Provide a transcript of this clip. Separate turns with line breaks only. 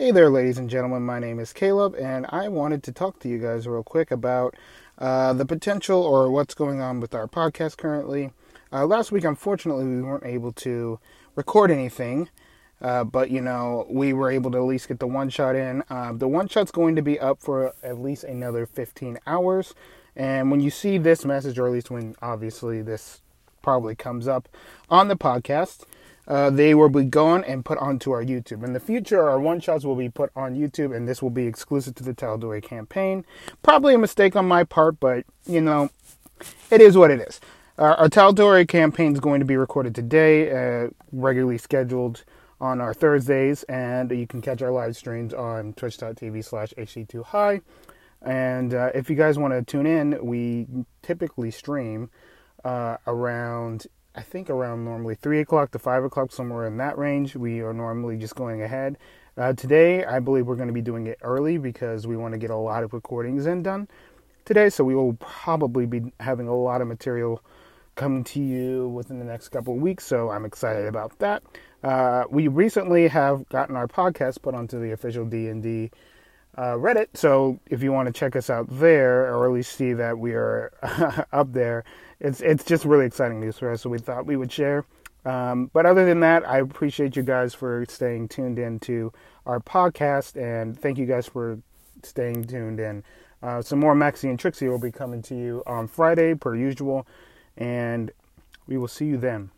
Hey there, ladies and gentlemen. My name is Caleb, and I wanted to talk to you guys real quick about uh, the potential or what's going on with our podcast currently. Uh, last week, unfortunately, we weren't able to record anything, uh, but you know, we were able to at least get the one shot in. Uh, the one shot's going to be up for at least another 15 hours, and when you see this message, or at least when obviously this probably comes up on the podcast, uh, they will be gone and put onto our YouTube. In the future, our one shots will be put on YouTube, and this will be exclusive to the Tal'Dorei campaign. Probably a mistake on my part, but you know, it is what it is. Uh, our Tal'Dorei campaign is going to be recorded today, uh, regularly scheduled on our Thursdays, and you can catch our live streams on twitch.tv slash hc2high. And uh, if you guys want to tune in, we typically stream uh, around I think around normally 3 o'clock to 5 o'clock, somewhere in that range. We are normally just going ahead. Uh, today, I believe we're going to be doing it early because we want to get a lot of recordings in done today. So we will probably be having a lot of material coming to you within the next couple of weeks. So I'm excited about that. Uh, we recently have gotten our podcast put onto the official D&D uh, Reddit. So if you want to check us out there, or at least see that we are up there, it's it's just really exciting news for us. So we thought we would share. Um, but other than that, I appreciate you guys for staying tuned in to our podcast, and thank you guys for staying tuned in. Uh, some more Maxie and Trixie will be coming to you on Friday, per usual, and we will see you then.